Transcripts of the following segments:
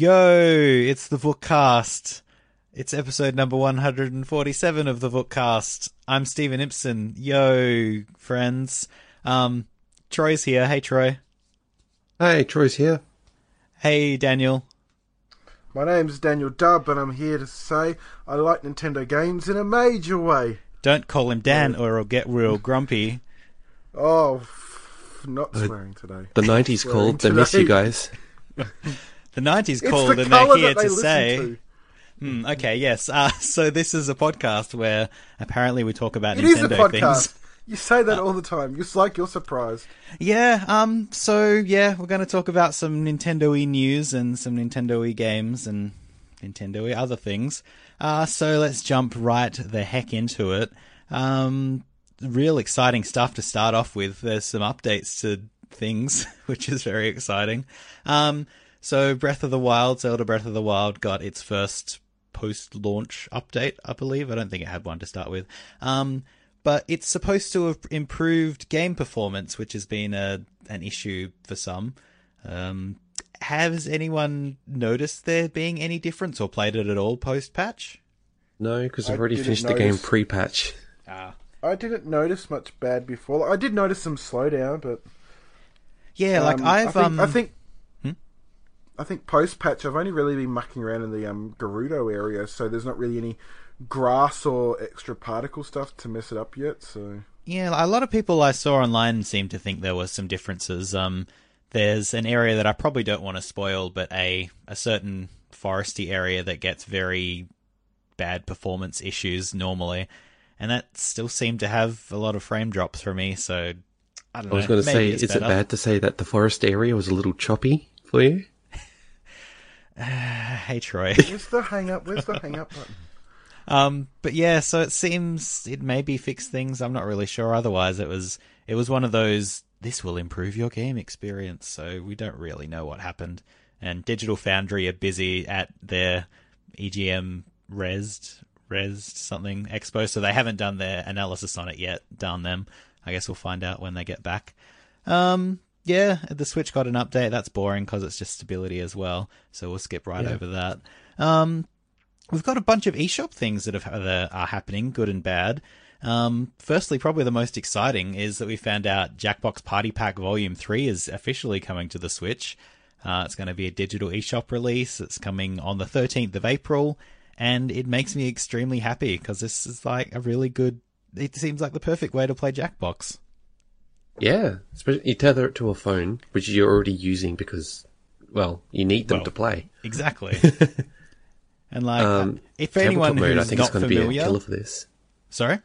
Yo, it's the Vookcast. It's episode number 147 of the Vookcast. I'm Steven Impson. Yo, friends. Um, Troy's here. Hey, Troy. Hey, Troy's here. Hey, Daniel. My name's Daniel Dubb, and I'm here to say I like Nintendo games in a major way. Don't call him Dan or he'll get real grumpy. Oh, f- not swearing today. The 90s Swearing called. They miss you today. guys. The 90s It's called the and they're here they to say. to. Hmm, okay, yes. Uh, so this is a podcast where apparently we talk about It Nintendo things. You say that all the time. It's like you're surprised. Yeah, um, so yeah, we're going to talk about some Nintendo-y news and some Nintendo-y games and Nintendo-y other things. Uh, so let's jump right the heck into it. Um, real exciting stuff to start off with. There's some updates to things, which is very exciting. Um, so Breath of the Wild, Zelda Breath of the Wild got its first post-launch update, I believe. I don't think it had one to start with. Um, but it's supposed to have improved game performance, which has been a an issue for some. Um, has anyone noticed there being any difference or played it at all post patch? No, because I I've already didn't finished the game pre-patch. Ah, I didn't notice much bad before. I did notice some slowdown, but yeah, like um, I've I think, um, I think? I think post patch, I've only really been mucking around in the um, Gerudo area, so there's not really any grass or extra particle stuff to mess it up yet. So Yeah, a lot of people I saw online seem to think there were some differences. Um, there's an area that I probably don't want to spoil, but a a certain foresty area that gets very bad performance issues normally, and that still seemed to have a lot of frame drops for me. So I don't I was going to say, it's is it bad to say that the forest area was a little choppy for you? Hey Troy. where's the hang up? Where's the hang up button? Um, but yeah, so it seems it maybe fixed things. I'm not really sure. Otherwise, it was it was one of those. This will improve your game experience. So we don't really know what happened. And Digital Foundry are busy at their EGX Rezzed Rezzed something expo, so they haven't done their analysis on it yet. Darn them. I guess we'll find out when they get back. Um, yeah, the Switch got an update. That's boring because it's just stability as well. So we'll skip right Yeah. over that. Um, we've got a bunch of eShop things that, have, that are happening, good and bad. Um, firstly, probably the most exciting is that we found out Jackbox Party Pack Volume 3 is officially coming to the Switch. Uh, it's going to be a digital eShop release. It's coming on the 13th of April, and it makes me extremely happy because this is like a really good. It seems like the perfect way to play Jackbox. Yeah, especially you tether it to a phone, which you're already using because, well, you need them Well, to play. Exactly. and like, Um, if anyone mode, who's I think not is going to be a familiar, killer for this. sorry.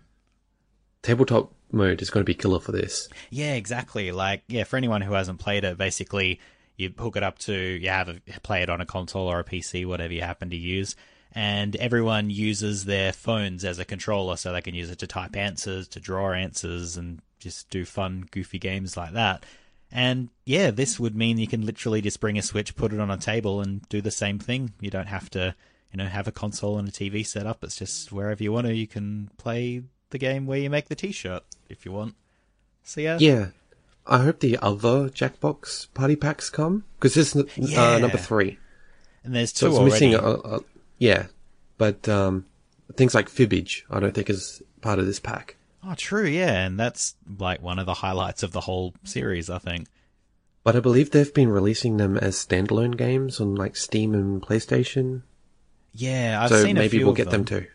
Tabletop mode is going to be killer for this. Yeah, exactly. Like, yeah, for anyone who hasn't played it, basically you hook it up to you have a, play it on a console or a PC, whatever you happen to use, and everyone uses their phones as a controller, so they can use it to type answers, to draw answers, and just do fun, goofy games like that. And yeah, this would mean you can literally just bring a Switch, put it on a table, and do the same thing. You don't have to, you know, have a console and a TV set up. It's just wherever you want to, you can play the game where you make the T-shirt if you want. So yeah, Yeah, I hope the other Jackbox party packs come because this is Yeah. uh, number three. and there's So two it's already. missing a, a yeah, but um, things like Fibbage, I don't think is part of this pack. Oh, true, yeah, and that's like one of the highlights of the whole series, I think. But I believe they've been releasing them as standalone games on like Steam and PlayStation. Yeah, I've so seen a maybe few we'll of get them. them too.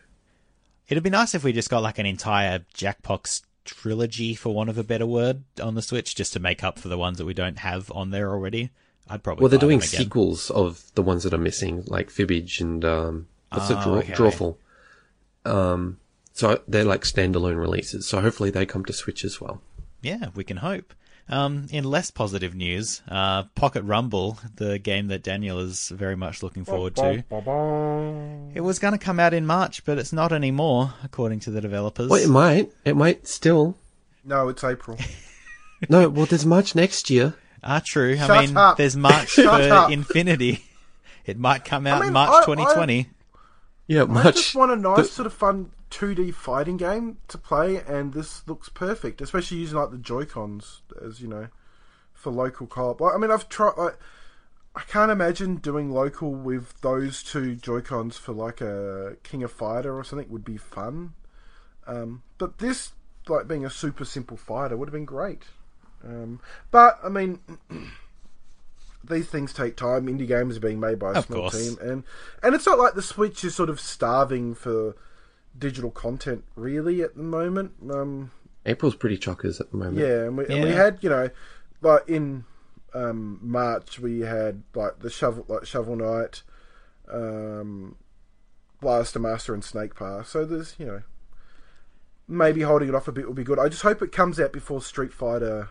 It'd be nice if we just got like an entire Jackbox trilogy, for want of a better word, on the Switch, just to make up for the ones that we don't have on there already. I'd probably. Well, they're doing sequels of the ones that are missing, like Fibbage and um, what's it, Oh, Draw- okay. Drawful. Um, so they're like standalone releases. So hopefully they come to Switch as well. Yeah, we can hope. Um, in less positive news, uh, Pocket Rumble, the game that Daniel is very much looking forward to, it was going to come out in March, but it's not anymore, according to the developers. Well, it might. It might still. No, it's April. No, well, there's March next year. Ah, true. I mean, up. there's March Shut for up. Infinity. It might come out mean, in March I- I- 2020. Yeah, I March. just want a nice the- sort of fun 2D fighting game to play, and this looks perfect, especially using like the Joy Cons as you know for local co-op. I mean, I've tried. Like, I can't imagine doing local with those two Joy Cons for like a King of Fighter or something would be fun. Um, but this, like being a super simple fighter, would have been great. Um, but I mean, these things take time. Indie games are being made by a Of small course. team, and and it's not like the Switch is sort of starving for digital content really at the moment. Um, April's pretty chockers at the moment. yeah, and we, and we had you know, like in um, March we had like the shovel like Shovel Knight, um, Blaster Master, and Snake Pass. So there's you know, maybe holding it off a bit would be good. I just hope it comes out before Street Fighter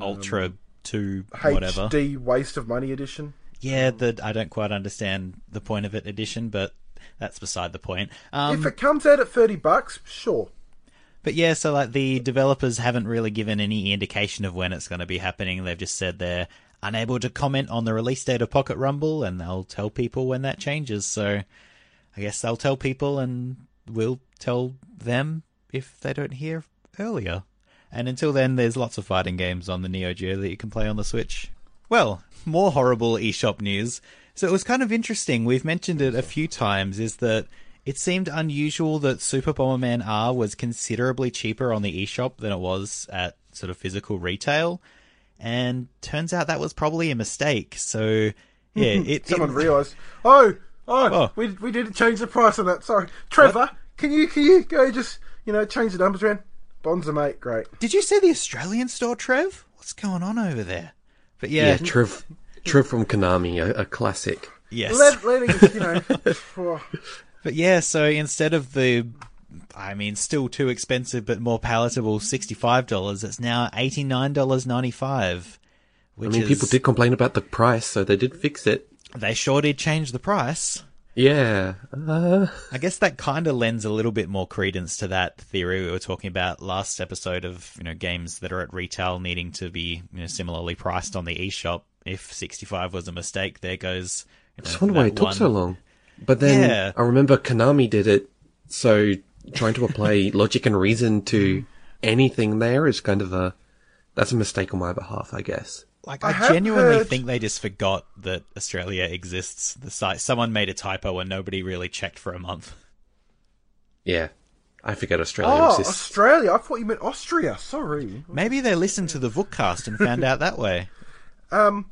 Ultra two whatever. HD Waste of Money Edition. Yeah, the I don't quite understand the point of it edition, but that's beside the point. Um, if it comes out at thirty bucks, sure. But yeah, so like the developers haven't really given any indication of when it's going to be happening. They've just said they're unable to comment on the release date of Pocket Rumble, and they'll tell people when that changes. So I guess they'll tell people, and we'll tell them if they don't hear earlier. And until then, there's lots of fighting games on the Neo Geo that you can play on the Switch. Well, more horrible eShop news. So it was kind of interesting. We've mentioned it a few times. Is that it seemed unusual that Super Bomberman R was considerably cheaper on the eShop than it was at sort of physical retail, and turns out that was probably a mistake. So yeah, it, Someone it realised. Oh, oh, Oh. we we didn't change the price on that. Sorry, Trevor. Can you can you go just you know change the numbers around? Bonds are mate, great. Did you see the Australian store, Trev? What's going on over there? But Yeah, yeah, Trev, Trev from Konami, a, a classic. yes. Let, letting you know. oh, But yeah, so instead of the, I mean, still too expensive but more palatable sixty-five dollars, it's now eighty-nine dollars ninety-five. I mean, is, people did complain about the price, so they did fix it. They sure did change the price. Yeah. Uh, I guess that kind of lends a little bit more credence to that theory we were talking about last episode of you know games that are at retail needing to be you know similarly priced on the eShop. If sixty-five was a mistake, there goes. You I just wonder why that it took one- so long. But then Yeah. I remember Konami did it, so trying to apply logic and reason to anything there is kind of a that's a mistake on my behalf, I guess. Like I I, genuinely heard- think they just forgot that Australia exists. The site someone made a typo and nobody really checked for a month. Yeah, I forget Australia oh, exists. Australia. I thought you meant Austria. Sorry. Maybe they listened to the Vookcast and found out that way. Um,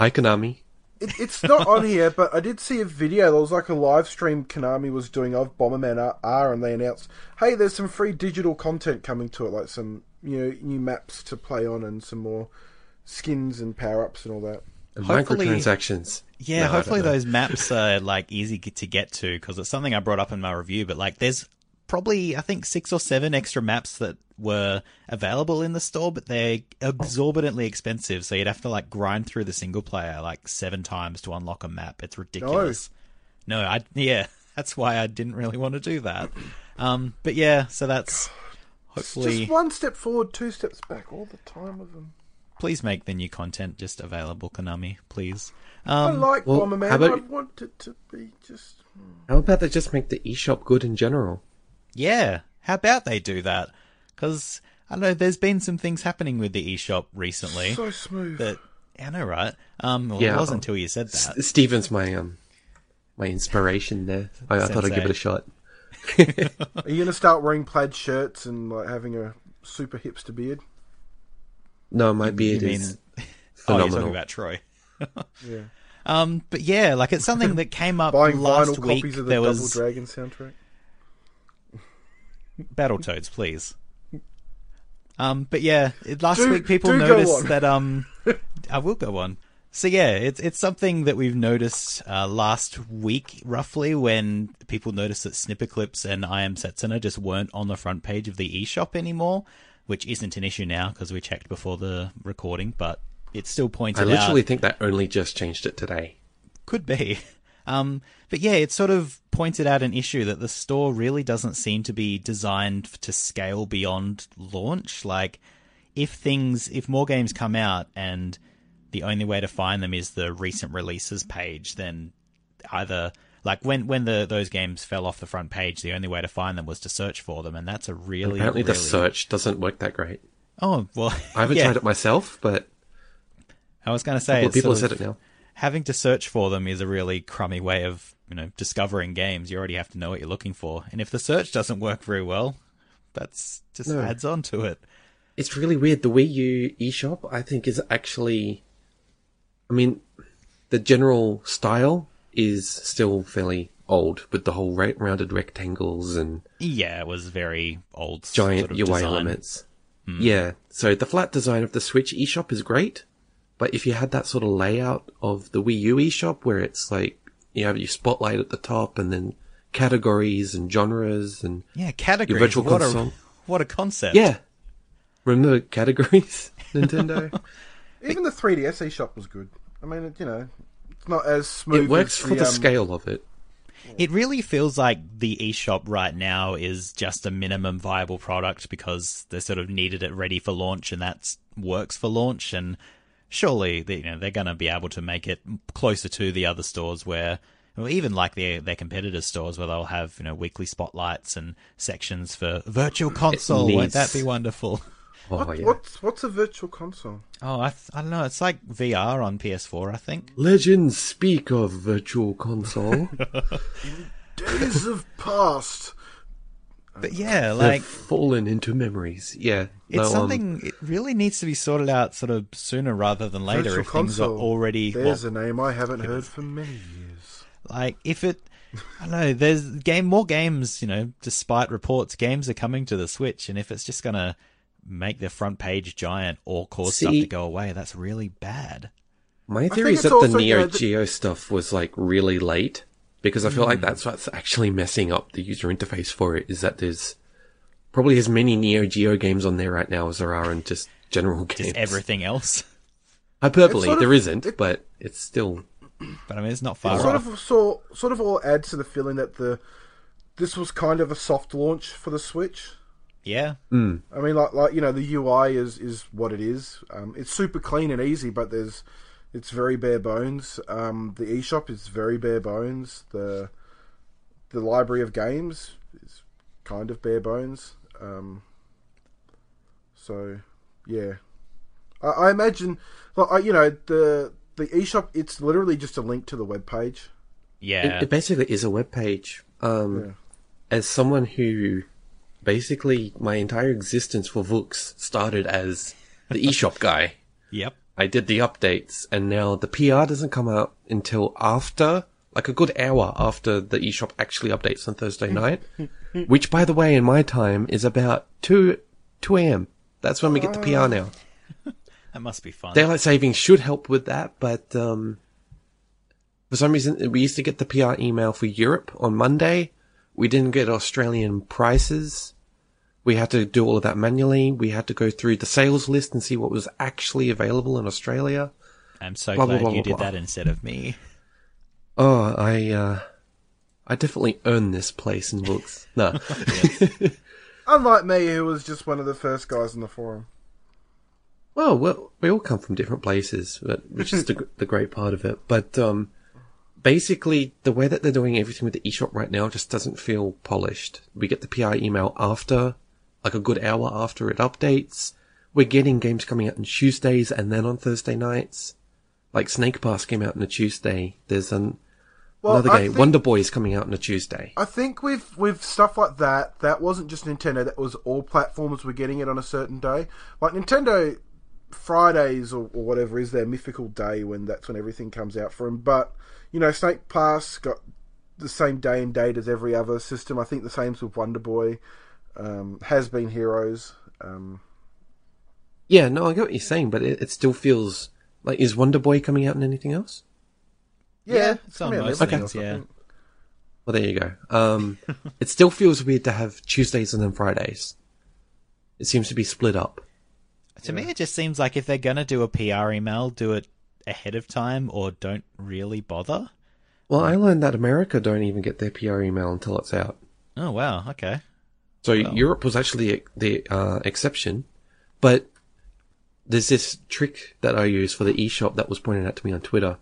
Hi Konami. it, it's not on here, but I did see a video. There was like a live stream Konami was doing of Bomberman R- R, and they announced, "Hey, there's some free digital content coming to it, like some you know new maps to play on and some more skins and power ups and all that." And Hopefully- microtransactions. Yeah, No, hopefully those maps are like easy to get to because it's something I brought up in my review. But like, there's probably I think six or seven extra maps that were available in the store, but they're exorbitantly expensive. So you'd have to like grind through the single player like seven times to unlock a map. It's ridiculous. No, I yeah, that's why I didn't really want to do that. Um, but yeah, so that's hopefully. Just one step forward, two steps back, all the time with them. Please make the new content just available, Konami, please. I Um, like well, Bomberman. about- I want it to be just. How about they just make the eShop good in general? Yeah, how about they do that? Because I don't know, there's been some things happening with the eShop recently So smooth. that I know, right? Um, well, Yeah. it wasn't until you said that. S- Steven's my um my inspiration there. I, I thought I'd give it a shot. Are you going to start wearing plaid shirts and like having a super hipster beard? No, my You beard mean? is Oh, you're phenomenal. talking about Troy. Yeah. Um, but yeah, like it's something that came up Buying last vinyl week. copies of the There Double was Dragon soundtrack. Battletoads, please. Um, but yeah, last Do- week people noticed that um, I will go on. So yeah, it's it's something that we've noticed uh, last week, roughly, when people noticed that Snipperclips and I Am Setsuna just weren't on the front page of the eShop anymore, which isn't an issue now because we checked before the recording, but it's still pointed I literally out. think that only just changed it today. Could be. Um, but yeah, it sort of pointed out an issue that the store really doesn't seem to be designed to scale beyond launch. Like, if things, if more games come out and the only way to find them is the recent releases page, then either like when when the those games fell off the front page, the only way to find them was to search for them, and that's a really Apparently, the search doesn't work that great. Oh well, I haven't yeah. tried it myself, but I was going to say, people have said of- it now. Having to search for them is a really crummy way of you know discovering games. You already have to know what you're looking for, and if the search doesn't work very well, that's just No. adds on to it. It's really weird. The Wii U eShop, I think, is actually. I mean, the general style is still fairly old with the whole ra- rounded rectangles and Yeah, it was very old, giant sort of UI design. elements. Hmm. Yeah, so the flat design of the Switch eShop is great, but if you had that sort of layout of the Wii U eShop where it's like you have your spotlight at the top and then categories and genres and Yeah, categories. virtual what console. a what a concept. yeah, remember categories, Nintendo? Even the 3DS eShop was good. I mean, it, you know, it's not as smooth. it works as for the um, scale of it. It really feels like the eShop right now is just a minimum viable product because they sort of needed it ready for launch and that works for launch and surely they, you know they're going to be able to make it closer to the other stores where well, even like their their competitors stores where they'll have you know weekly spotlights and sections for virtual console won't that be wonderful Oh What, yeah. What's what's a virtual console? oh I, th- I don't know it's like VR on PS4 I think Legends speak of virtual console. In Days have passed. But yeah They've like fallen into memories. Yeah. It's no, um, something. it really needs to be sorted out sort of sooner rather than later. Virtual if things are already There's well, a name I haven't heard for many years. like if it. I don't know. There's game more games. You know, despite reports, games are coming to the Switch, and if it's just gonna make the front page giant or cause stuff to go away, that's really bad. My theory is it's that the also, you Neo know, the- Geo stuff was like really late because I feel Hmm. like that's what's actually messing up the user interface for it. Is that there's probably as many Neo Geo games on there right now as there are in just general games. Just everything else. Hyperbole, sort of- there isn't, it- but it's still But I mean, it's not It far sort off. of so, sort of all adds to the feeling that the this was kind of a soft launch for the Switch. Yeah, I mean, like like you know, the UI is is what it is. Um, it's super clean and easy, but there's it's very bare bones. Um, the eShop is very bare bones. The the library of games is kind of bare bones. Um, so yeah, I, I imagine, like I, you know, the the eShop. It's literally just a link to the web page. yeah. it, it basically is a web page. Um, Yeah. As someone who basically my entire existence for Vooks started as the eShop guy. yep. I did the updates, and now the PR doesn't come out until after, like a good hour after the eShop actually updates on Thursday mm. night. Mm. which, by the way, in my time is about 2, 2 a.m. That's when we get the PR ah. now. That must be fun. Daylight savings should help with that, but, um, for some reason, we used to get the PR email for Europe on Monday. We didn't get Australian prices. We had to do all of that manually. We had to go through the sales list and see what was actually available in Australia. I'm so blah, blah, glad blah, you blah, did blah. that instead of me. Oh, I, uh, I definitely earned this place in Vooks. No. Unlike me, who was just one of the first guys on the forum. well, well, we all come from different places, but, which is the, the great part of it. But, um, basically, the way that they're doing everything with the eShop right now just doesn't feel polished. We get the PR email after, like a good hour after it updates. We're getting games coming out on Tuesdays and then on Thursday nights. Like Snake Pass came out on a Tuesday. There's an, Well, another I game, think- Wonder Boy is coming out on a Tuesday. I think with with stuff like that, that wasn't just Nintendo. That was all platforms were getting it on a certain day. Like Nintendo Fridays or, or whatever is their mythical day when that's when everything comes out for them. But you know, Snake Pass got the same day and date as every other system. I think the same's with Wonder Boy. Um, has been Heroes. Um, Yeah, no, I get what you're saying, but it, it still feels like is Wonder Boy coming out in anything else? yeah, Yeah, it's it's on most things, else, I yeah. Well, there you go. Um, it still feels weird to have Tuesdays and then Fridays. It seems to be split up. To me, it just seems like if they're gonna do a PR email, do it ahead of time or don't really bother. Well, I learned that America don't even get their PR email until it's out. Oh wow, okay. So Europe was actually the uh, exception, but there's this trick that I use for the eShop that was pointed out to me on Twitter.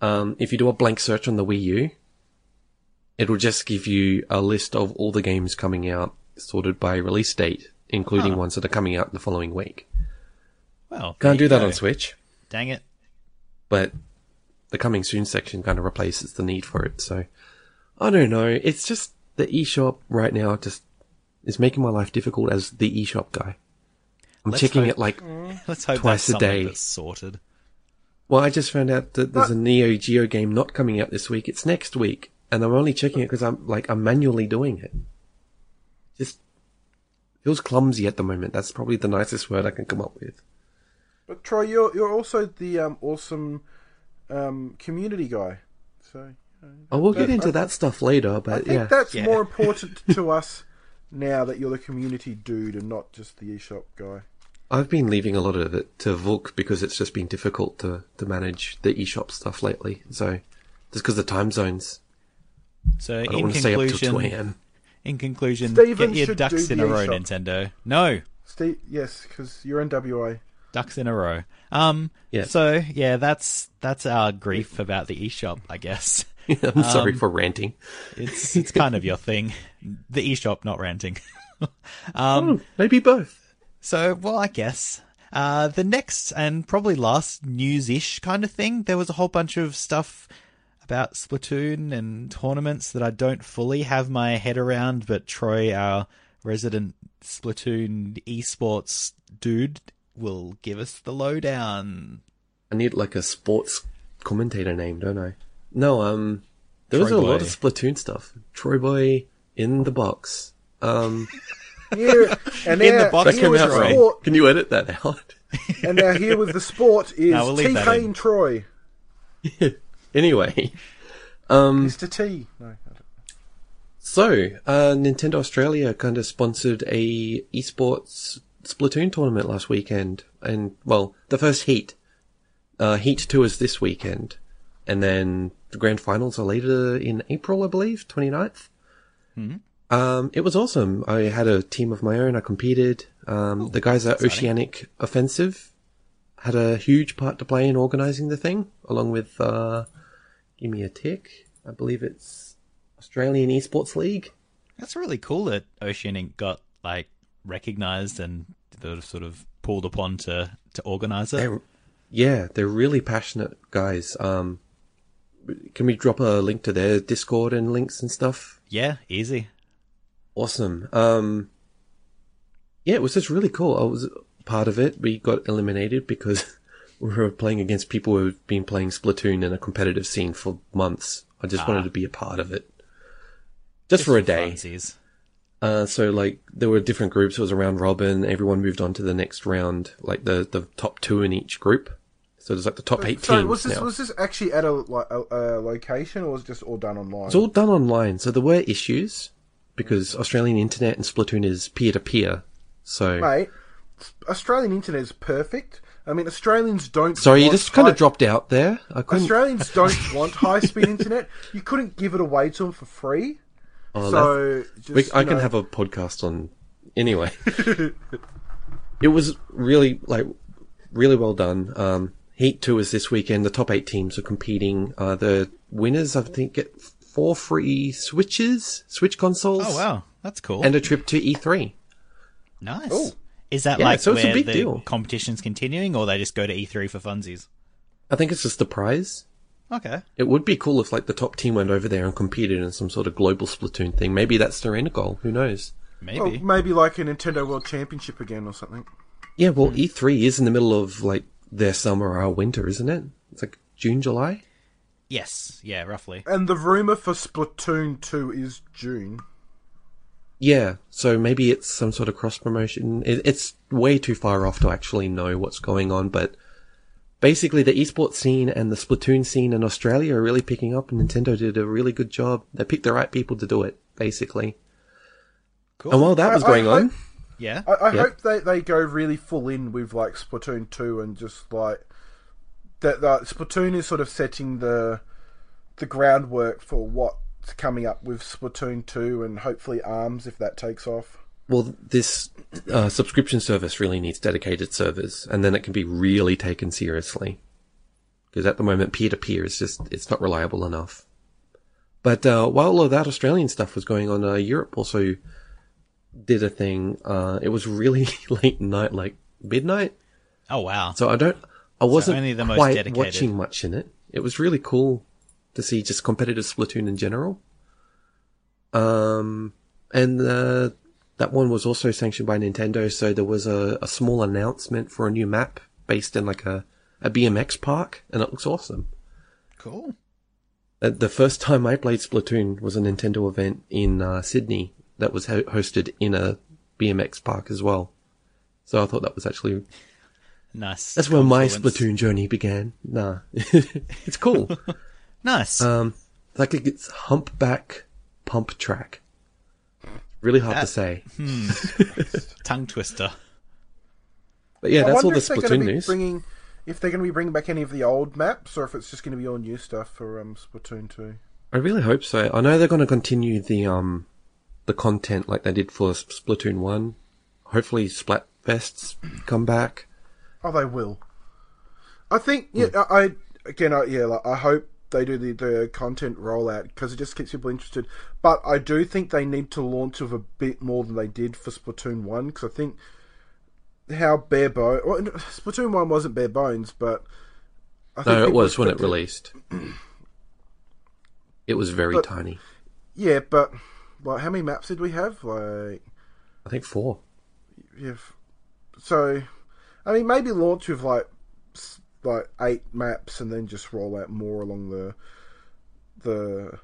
Um, if you do a blank search on the Wii U, it'll just give you a list of all the games coming out sorted by release date, including Huh. ones that are coming out the following week. Well, Can't do that on. Switch. Dang it. but the coming soon section kind of replaces the need for it. So I don't know. It's just the eShop right now just is making my life difficult as the eShop guy. I'm Let's checking hope- it like, Let's hope Twice that's a day. that's sorted. well, I just found out that there's a Neo Geo game not coming out this week. It's next week. And I'm only checking it because I'm like, I'm manually doing it. Just feels clumsy at the moment. That's probably the nicest word I can come up with. But Troy, you're you're also the um, awesome um, community guy. So Oh, we'll get into I- that stuff later, I but think yeah. that's Yeah. more important to us now that you're the community dude and not just the eShop guy. I've been leaving a lot of it to Vuk because it's just been difficult to, to manage the eShop stuff lately. So, just because the time zones. So I don't in want to stay up till 2 conclusion, a.m. in conclusion, Steven get your should ducks do in the a row, eShop. Nintendo. No, Steve, yes, because you're in WA. ducks in a row. Um, Yeah. So yeah, that's that's our grief about the eShop, I guess. I'm sorry Um, for ranting. It's it's kind of your thing, the eShop, not ranting. um, Hmm, maybe both. So, well, I guess. Uh, the next and probably last news ish kind of thing, there was a whole bunch of stuff about Splatoon and tournaments that I don't fully have my head around, but Troy, our resident Splatoon esports dude, will give us the lowdown. I need like a sports commentator name, don't I? No, um, there was Troy a lot of Splatoon stuff. Troy Boy in the box. Um, Here, and In the box that here came out the right. sport, Can you edit that out? and now here with the sport is No, we'll T that Kane. Troy, anyway, um, Mr. T. No, So, uh, Nintendo Australia kind of sponsored a esports Splatoon tournament last weekend, and well, the first heat, uh, Heat Two is this weekend, and then the grand finals are later in April, I believe, 29th. Um, it was awesome. I had a team of my own. I competed. Um, the guys at Oceanic Offensive had a huge part to play in organizing the thing, along with, uh, give me a tick. I believe it's Australian Esports League. That's really cool that Oceanic got like recognized and sort of sort of pulled upon to to organize it. They're, yeah, they're really passionate guys. Um, can we drop a link to their Discord and links and stuff? Yeah, easy. Awesome. Um, yeah, it was just really cool. I was part of it. We got eliminated because we were playing against people who've been playing Splatoon in a competitive scene for months. I just Ah. wanted to be a part of it. Just, for a day. funsies. Uh, so like there were different groups. It was a round robin. Everyone moved on to the next round, like the the top two in each group. So there's like the top eight So teams was this now. was this actually at a, a, a location or was it just all done online? It's all done online. So there were issues because Australian internet and Splatoon is peer to peer. So Mate, Australian internet is perfect. I mean, Australians don't. sorry, you just kind high- of dropped out there. Australians don't want high speed internet. You couldn't give it away to them for free. Oh, so just, We, I you can have a podcast on anyway. it was really like really well done. Um, Heat two is this weekend. The top eight teams are competing. Uh, the winners, I think, get four free switches, Switch consoles, Oh wow, that's cool. and a trip to E E3. nice. Oh. Is that Yeah, like so it's a where big the deal. competition's continuing, or they just go to E3 for funsies? I think it's just the prize. Okay. It would be cool if like the top team went over there and competed in some sort of global Splatoon thing. Maybe that's their end goal. Who knows? Maybe. Well, maybe like a Nintendo World Championship again or something. Yeah, well, E3 is in the middle of like their summer or our winter, isn't it? It's like June, July. yes. Yeah, roughly. And the rumor for Splatoon 2 is June. Yeah, so maybe it's some sort of cross promotion. It's way too far off to actually know what's going on, but basically the esports scene and the Splatoon scene in Australia are really picking up, and Nintendo did a really good job. They picked the right people to do it, basically. Cool. And while that I- was I going on, hope- yeah. I, I Yeah. hope they, they go really full in with like Splatoon 2 and just like that that Splatoon is sort of setting the the groundwork for what's coming up with Splatoon 2 and hopefully ARMS if that takes off. well, this uh, subscription service really needs dedicated servers, and then it can be really taken seriously. Because at the moment, peer to peer is just it's not reliable enough. But uh, while all of that Australian stuff was going on, uh, Europe also did a thing. Uh, it was really late night, like midnight. Oh wow. So I don't, I wasn't only the most quite dedicated. watching much in it. It was really cool to see just competitive Splatoon in general. Um, and uh, that one was also sanctioned by Nintendo, so there was a, a small announcement for a new map based in like a, a BMX park, and it looks awesome. Cool. Uh, the first time I played Splatoon was a Nintendo event in uh, Sydney that was ho- hosted in a BMX park as well. So I thought that was actually Nice. that's where my. Splatoon journey began. Nah, it's cool. Nice. um, like it's humpback pump track. Really hard to That- say, Tongue twister. but yeah, I that's all wonder the if Splatoon going to be news. bringing, if they're going to be bringing back any of the old maps, or if it's just going to be all new stuff for um, Splatoon two. I really hope so. I know they're going to continue the um the content like they did for Splatoon one. Hopefully, Splatfests come back. Oh, they will. I think. Yeah, hmm. I I- again. I, yeah, like, I hope they do the, the content rollout because it just keeps people interested. But I do think they need to launch with a bit more than they did for Splatoon one because I think how bare bones. Well, Splatoon one wasn't bare bones, but I think No, it was when it released. It was very But- tiny. Yeah, but like, how many maps did we have? Like, I think four. yeah. So, I mean, maybe launch with like like eight maps and then just roll out more along the the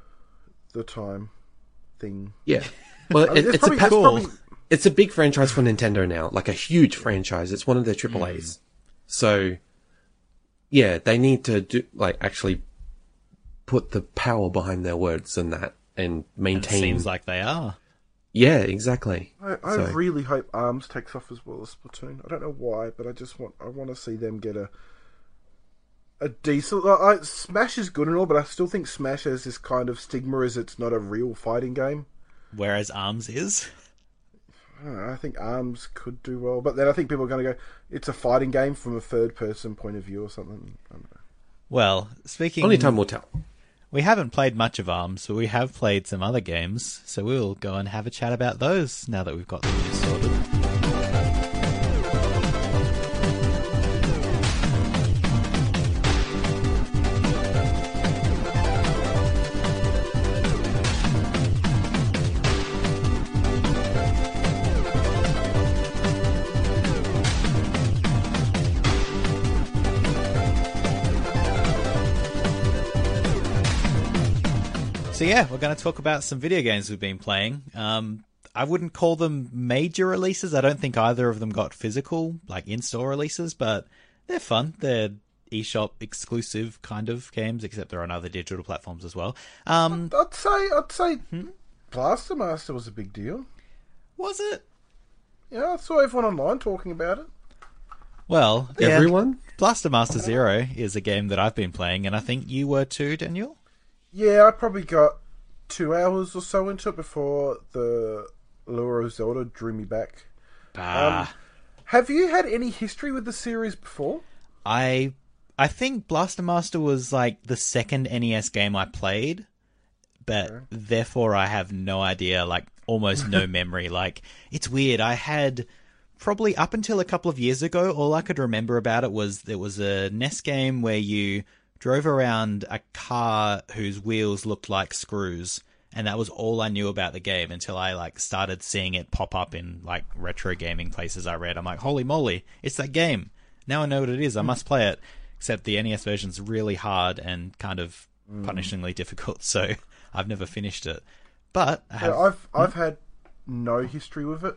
the time thing. Yeah. Well, I mean, it, it's a probably- there's Cool. probably- it's a big franchise for Nintendo now, like a huge franchise. It's one of their triple hmm. A's. So, yeah, they need to do like actually put the power behind their words and that, and And it seems like they are. yeah, exactly. I, I So- really hope Arms takes off as well as Splatoon. I don't know why, but I just want I want to see them get a a decent. Like, I, Smash is good and all, but I still think Smash has this kind of stigma as it's not a real fighting game. Whereas Arms is. I know. I think Arms could do well, but then I think people are going to go, it's a fighting game from a third person point of view or something. I don't know. Well, speaking. Only time will tell. We haven't played much of Arms, but we have played some other games, so we'll go and have a chat about those now that we've got the news sorted. Yeah, we're going to talk about some video games we've been playing. Um, I wouldn't call them major releases. I don't think either of them got physical, like in-store releases, but they're fun. They're eShop exclusive kind of games, except they're on other digital platforms as well. Um, I'd say I'd say Hmm? Blaster Master was a big deal. was it? Yeah, I saw everyone online talking about it. Well, yeah, Everyone? Blaster Master Zero is a game that I've been playing, and I think you were too, Daniel. Yeah, I probably got two hours or so into it before the lure of Zelda drew me back. Ah. Have you had any history with the series before? I I think Blaster Master was like the second NES game I played, but therefore I have no idea, like almost no memory. Like it's weird. I had probably up until a couple of years ago, all I could remember about it was there was a NES game where you drove around a car whose wheels looked like screws. And that was all I knew about the game until I like started seeing it pop up in like retro gaming places I read. I'm like, holy moly, it's that game. Now I know what it is. I must play it. Except the NES version's really hard and kind of mm. punishingly difficult, so I've never finished it. But I have Yeah, I've I've had no history with it.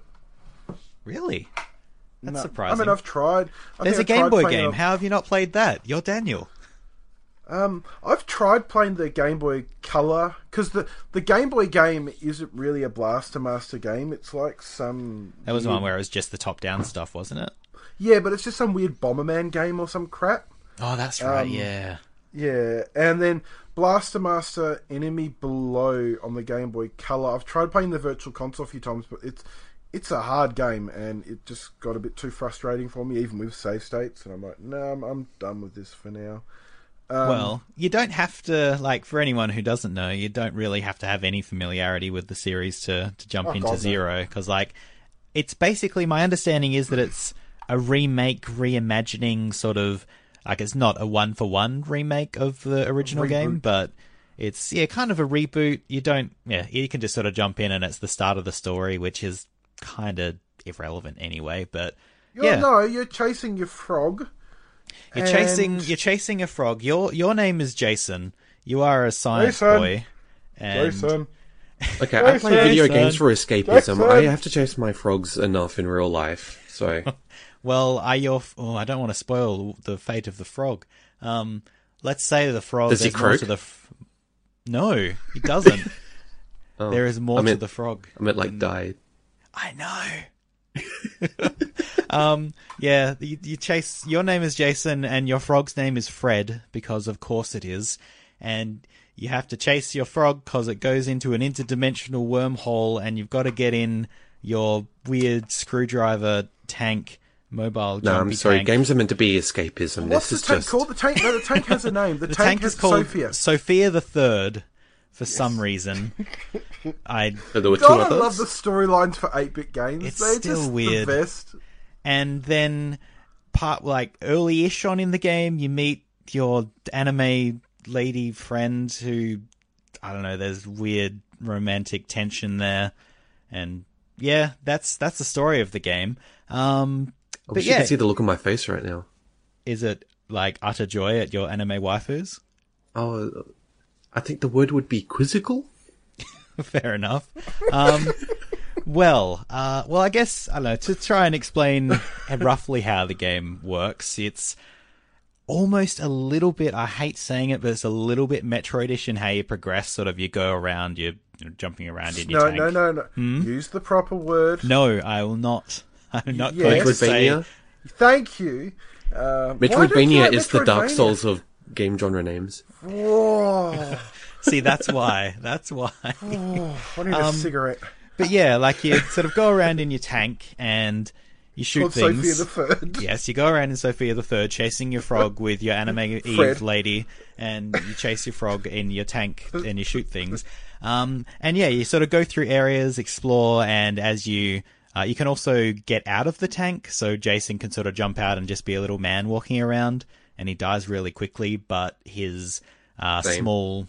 really. That's No. surprising. I mean, I've tried. I There's a think I've Game Boy game. it How have you not played that? You're Daniel. Um, I've tried playing the Game Boy Color because the the Game Boy game isn't really a Blaster Master game. It's like some That was the weird- one where it was just the top-down stuff, wasn't it? yeah, but it's just some weird Bomberman game or some crap. Oh, that's right. Um, yeah. Yeah, and then Blaster Master Enemy Below on the Game Boy Color. I've tried playing the Virtual Console a few times, but it's it's a hard game, and it just got a bit too frustrating for me, even with save states. And I'm like, no, I'm, I'm done with this for now. Um, well, you don't have to like for anyone who doesn't know, you don't really have to have any familiarity with the series to to jump Oh, into God. Zero because like it's basically my understanding is that it's a remake, reimagining sort of Like it's not a one for one remake of the original game, but it's yeah, kind of a reboot. You don't yeah, you can just sort of jump in and it's the start of the story, which is kind of irrelevant anyway. But You're, yeah, No, you're chasing your frog. You're chasing and- you're chasing a frog. Your your name is Jason. You are a science Jason. boy. And Jason. Okay, I play video games for escapism. Jason. I have to chase my frogs enough in real life. So Well, are your oh, I don't want to spoil the fate of the frog. Um, let's say the frog. Does he croak? to the. F- no, he doesn't. Oh, there is more I to the frog. I meant like died. I know. um, yeah, you, you chase. Your name is Jason, and your frog's name is Fred because, of course, it is. And you have to chase your frog because it goes into an interdimensional wormhole, and you've got to get in your weird screwdriver tank, mobile. No, I'm sorry. tank. Games are meant to be escapism. What's this the is tank just called? The tank. No, the tank has a name. The, The tank, tank has is called Sophia. Sophia the Third. For some reason, I So there were two God, I love the storylines for 8-bit games. It's They're still just weird. the best. And then part like early-ish on in the game you meet your anime lady friend who i don't know there's weird romantic tension there and yeah that's that's the story of the game um I but wish you yeah could see the look on my face right now. is it like utter joy at your anime waifus Oh, I think the word would be quizzical. Fair enough. Um, well, uh, well, I guess I don't know to try and explain roughly how the game works. It's almost a little bit. I hate saying it, but it's a little bit Metroidish in how you progress. Sort of, you go around, you're, you're jumping around in your No, tank. no, no, no. Use the proper word. No, I will not. I'm not Yes. going to say. Metroidvania. Thank you. Uh, why don't you Metroidvania like is the Dark Souls of game genre names. See, that's why. That's why. Oh, I need Um, a cigarette. But yeah, like you sort of go around in your tank and you shoot Called things. Sophia the Third. Yes, you go around in Sophia the Third, chasing your frog with your anime Eve lady, and you chase your frog in your tank and you shoot things. Um, and yeah, you sort of go through areas, explore, and as you uh, you can also get out of the tank. So Jason can sort of jump out and just be a little man walking around, and he dies really quickly. But his uh, small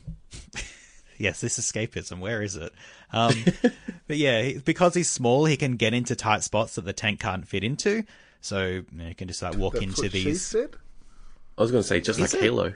yes, this escapism. Where is it? Um, but yeah, because he's small, he can get into tight spots that the tank can't fit into. So you, know, you can just like walk That's into what she these. said. I was going to say just like it? Halo.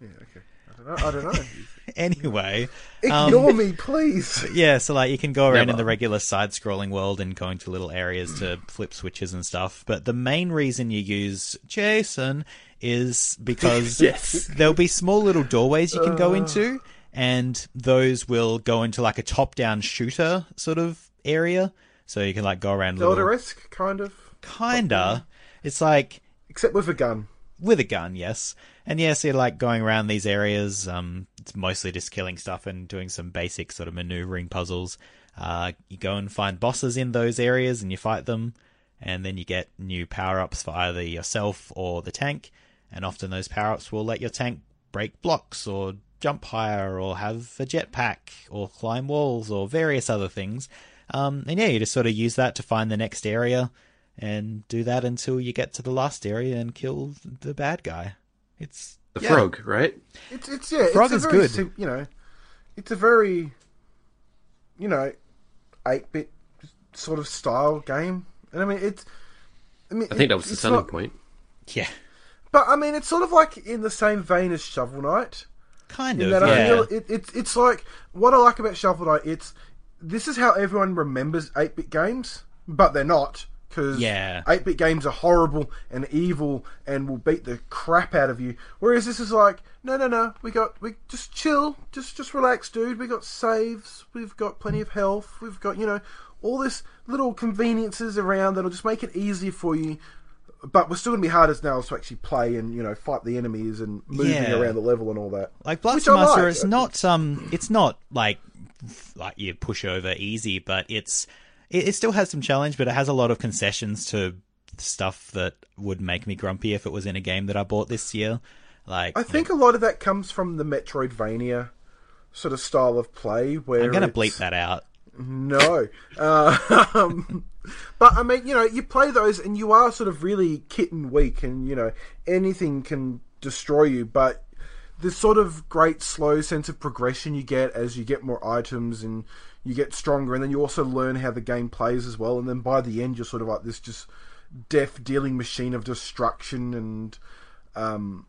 Yeah, okay. I don't know. I don't know. Anyway, Ignore me, please. yeah, so like you can go around in the regular side-scrolling world and go into little areas to flip switches and stuff. But the main reason you use Jason is because Yes. there'll be small little doorways you can go into, and those will go into like a top-down shooter sort of area. So you can like go around little, Zelda-esque, kind of. kinda. It's like Except with a gun. with a gun, yes. And yes, yeah, so you're like going around these areas. Um, it's mostly just killing stuff and doing some basic sort of maneuvering puzzles. Uh, you go and find bosses in those areas and you fight them, and then you get new power ups for either yourself or the tank. And often those power ups will let your tank break blocks or jump higher or have a jetpack or climb walls or various other things. Um, and yeah, you just sort of use that to find the next area and do that until you get to the last area and kill the bad guy. It's The yeah. frog, right? It's it's yeah. Frog it's is a very good. sim- you know, it's a very, you know, eight bit sort of style game, and I mean it's. I mean, I think that was the it's selling not- point. Yeah, But I mean, it's sort of like in the same vein as Shovel Knight. Kind of. that I Yeah, feel it, it's it's like what I like about Shovel Knight. It's this is how everyone remembers eight bit games, but they're not because Yeah. eight bit games are horrible and evil and will beat the crap out of you. Whereas this is like no no no, we got we just chill, just just relax, dude. We got saves, we've got plenty of health, we've got you know all this little conveniences around that'll just make it easier for you. But we're still gonna be hard as nails to actually play and you know fight the enemies and moving Yeah. around the level and all that. like Which Blaster Master like. is not um, it's not like like you push over easy, but it's it, it still has some challenge, but it has a lot of concessions to stuff that would make me grumpy if it was in a game that I bought this year. Like I think a lot of that comes from the Metroidvania sort of style of play. Where I'm gonna bleep that out. No. Uh, but I mean, you know, you play those and you are sort of really kitten weak, and you know, anything can destroy you. But this sort of great slow sense of progression you get as you get more items and you get stronger, and then you also learn how the game plays as well. And then by the end, you're sort of like this just death dealing machine of destruction and, um,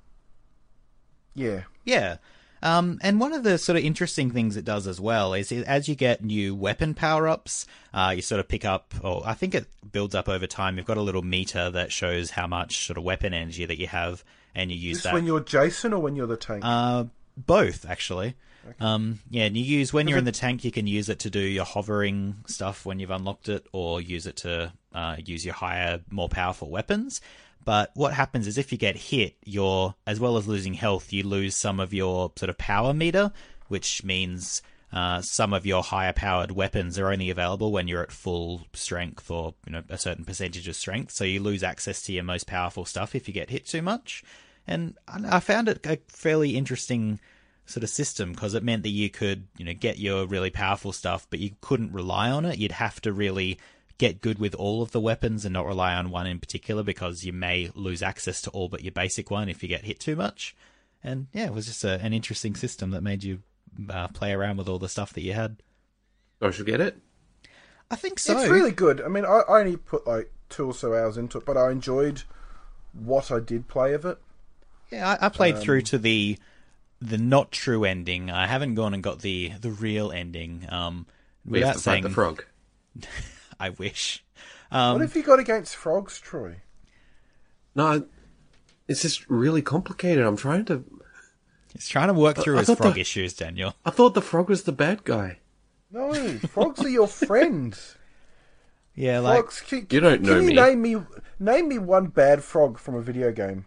yeah. Yeah. Um, and one of the sort of interesting things it does as well is as you get new weapon power ups, uh, you sort of pick up, or I think it builds up over time. You've got a little meter that shows how much sort of weapon energy that you have, and you use Is that. when you're Jason or when you're the tank? Uh, both actually. Um, yeah, and you use when you're in the tank, you can use it to do your hovering stuff when you've unlocked it, or use it to uh, use your higher, more powerful weapons. But what happens is if you get hit, you're as well as losing health, you lose some of your sort of power meter, which means uh, some of your higher powered weapons are only available when you're at full strength or you know a certain percentage of strength. So you lose access to your most powerful stuff if you get hit too much. And I found it a fairly interesting sort of system because it meant that you could you know get your really powerful stuff, but you couldn't rely on it. You'd have to really get good with all of the weapons and not rely on one in particular because you may lose access to all but your basic one if you get hit too much. And yeah, it was just a, an interesting system that made you uh, play around with all the stuff that you had. I should get it. I think so. It's really good. I mean, I, I only put like two or so hours into it, but I enjoyed what I did play of it. Yeah, I, I played through to the the not true ending. I haven't gone and got the the real ending. Um, We have without to fight saying, the frog. I wish. Um, what have you got against frogs, Troy? No, it's just really complicated. I'm trying to. he's trying to work through I his frog the- issues, Daniel. I thought the frog was the bad guy. No, frogs are your friends. Yeah, like Frogs, can, You don't know you me. name me name me one bad frog from a video game?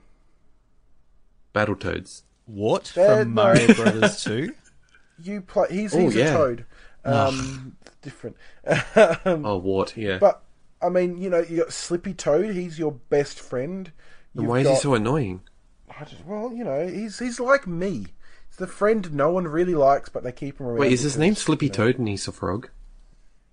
Battletoads. what Bad from no. Mario Brothers Two. You play. He's Oh, he's yeah. a toad. Um, different. Oh, Wart, yeah. But I mean, you know, you got Slippy Toad. He's your best friend. and You've why is he so annoying? I just, well, you know, he's he's like me. He's the friend no one really likes, but they keep him around. Wait, is his name Slippy you know- Toad and he's a frog?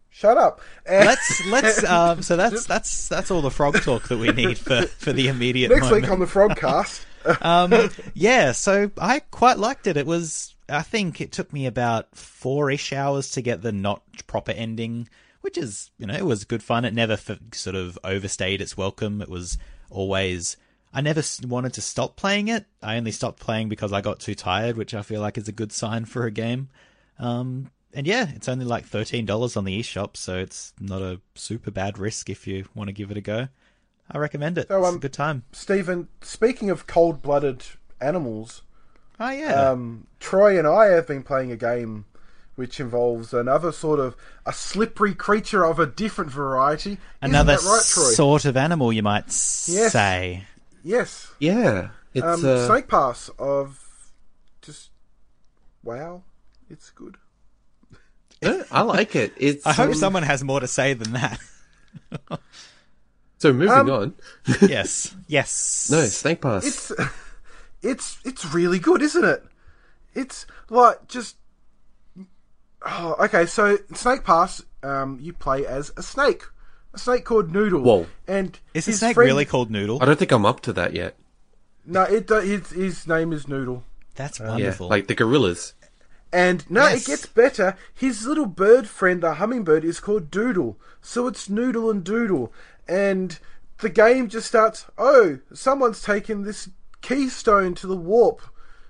Shut up. And Let's let's um. So that's that's that's all the frog talk that we need for for the immediate next moment. week on the Frogcast. um, yeah, so I quite liked it. It was, I think it took me about four ish hours to get the not proper ending, which is, you know, it was good fun. It never f- sort of overstayed its welcome. It was always, I never wanted to stop playing it. I only stopped playing because I got too tired, which I feel like is a good sign for a game. Um, and yeah, it's only like $13 on the eShop, so it's not a super bad risk if you want to give it a go. I recommend it. So, it's a um, good time. Steven, speaking of cold-blooded animals, Oh, yeah. um, Troy and I have been playing a game which involves another sort of a slippery creature of a different variety. Another Isn't that right, Troy? sort of animal, you might say. yes. Yeah. It's, Um, uh, Snake Pass of just wow, it's good. yeah, I like it. It's I hope um, someone has more to say than that. So moving Um, on. yes, yes. No, Snake Pass. It's it's it's really good, isn't it? It's like just oh, okay. So Snake Pass, um, you play as a snake, a snake called Noodle. Whoa. And is the his snake friend- really called Noodle? I don't think I'm up to that yet. No, it do- his his name is Noodle. That's Yeah, wonderful. like the gorillas. And no, Yes. it gets better. His little bird friend, the hummingbird, is called Doodle. So it's Noodle and Doodle. And the game just starts, oh, someone's taken this keystone to the warp.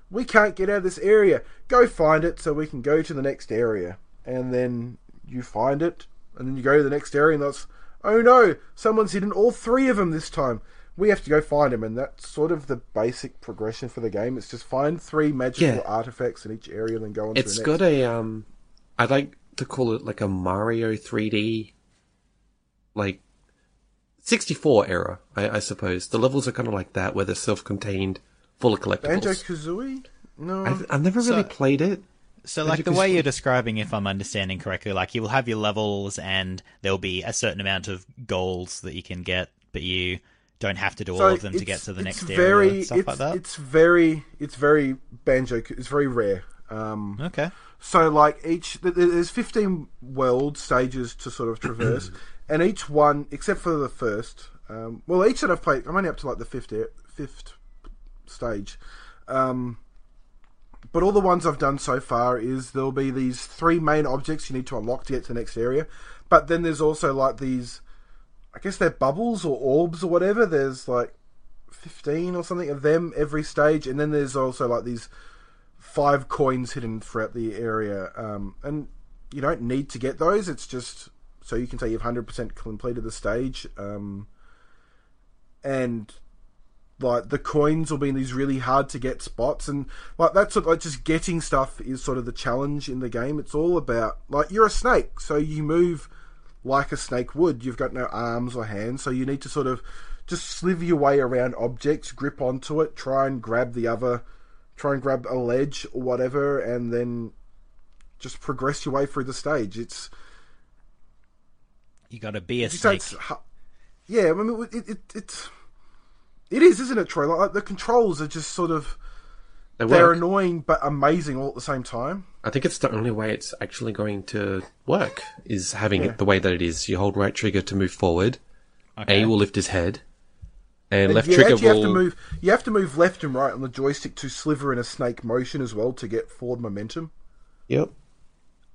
We can't get out of this area. Go find it so we can go to the next area. And then you find it, and then you go to the next area, and that's, oh no, someone's hidden all three of them this time. We have to go find them, and that's sort of the basic progression for the game. It's just find three magical Yeah. artifacts in each area, and then go on to It's the next. got a um I'd like to call it like a Mario 3D like 64 era, I, I suppose. The levels are kind of like that where they're self-contained, full of collectibles. Banjo Kazooie? No. I've, I've never really So- played it. so, like the way you're describing, if I'm understanding correctly, like you will have your levels, and there'll be a certain amount of goals that you can get, but you don't have to do all of them to get to the it's next very, area, stuff it's, like that. It's very, it's very Banjo. It's very rare. Um, Okay. so like each th- th- there's 15 world stages to sort of traverse, and each one except for the first, um, well, each that I've played, I'm only up to like the fifth fifth stage. Um, but all the ones I've done so far is there'll be these three main objects you need to unlock to get to the next area. But then there's also like these, I guess they're bubbles or orbs or whatever. There's like 15 or something of them every stage. And then there's also like these five coins hidden throughout the area. Um, and you don't need to get those. It's just so you can say you've 100% completed the stage. Um, and like the coins will be in these really hard to get spots and like that's like just getting stuff is sort of the challenge in the game it's all about like you're a snake so you move like a snake would you've got no arms or hands so you need to sort of just sliver your way around objects grip onto it try and grab the other try and grab a ledge or whatever and then just progress your way through the stage it's You got to be a you say snake. yeah, I mean, it, it, it's it is, isn't it, Troy? Like the controls are just sort of They they're work. annoying but amazing all at the same time. I think it's the only way it's actually going to work is having Yeah. it the way that it is. You hold right trigger to move forward. Okay. A will lift his head, and left you trigger actually will. have to move. You have to move left and right on the joystick to sliver in a snake motion as well to get forward momentum. Yep.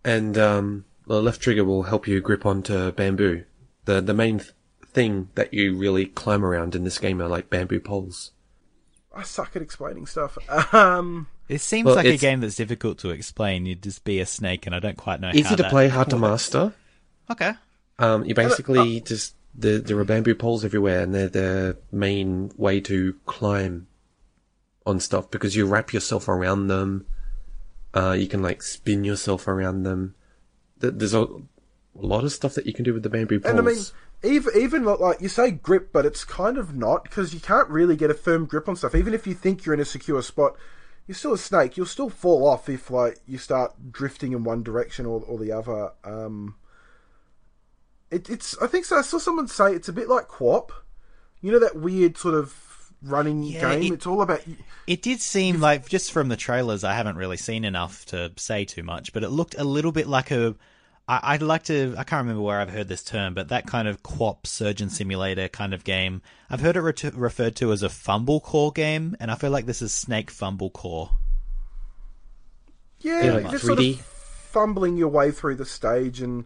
And um, the left trigger will help you grip onto bamboo. The the main th- thing that you really climb around in this game are like bamboo poles. I suck at explaining stuff. Um, It seems Well, like a game that's difficult to explain. You'd just be a snake, and I don't quite know how Easy to that play, hard to master. Okay. Um, you basically just the, there are bamboo poles everywhere, and they're the main way to climb on stuff because you wrap yourself around them. Uh, you can like spin yourself around them. Th- There's a, lot of stuff that you can do with the bamboo poles. and I mean, even even like- like you say grip, but it's kind of not because you can't really get a firm grip on stuff. Even if you think you're in a secure spot, you're still a snake. You'll still fall off if like you start drifting in one direction or, or the other. Um, it, it's I think so. I saw someone say it's a bit like QWOP. You know that weird sort of running Yeah, game. it- it's all about It did seem like, just from the trailers, I haven't really seen enough to say too much, but it looked a little bit like a. I, I'd like to. I can't remember where I've heard this term, but that kind of QWOP surgeon simulator kind of game. I've heard it re- referred to as a fumble core game, and I feel like this is Snake Fumble Core. Yeah, Yeah, like like just sort 3D. of fumbling your way through the stage, and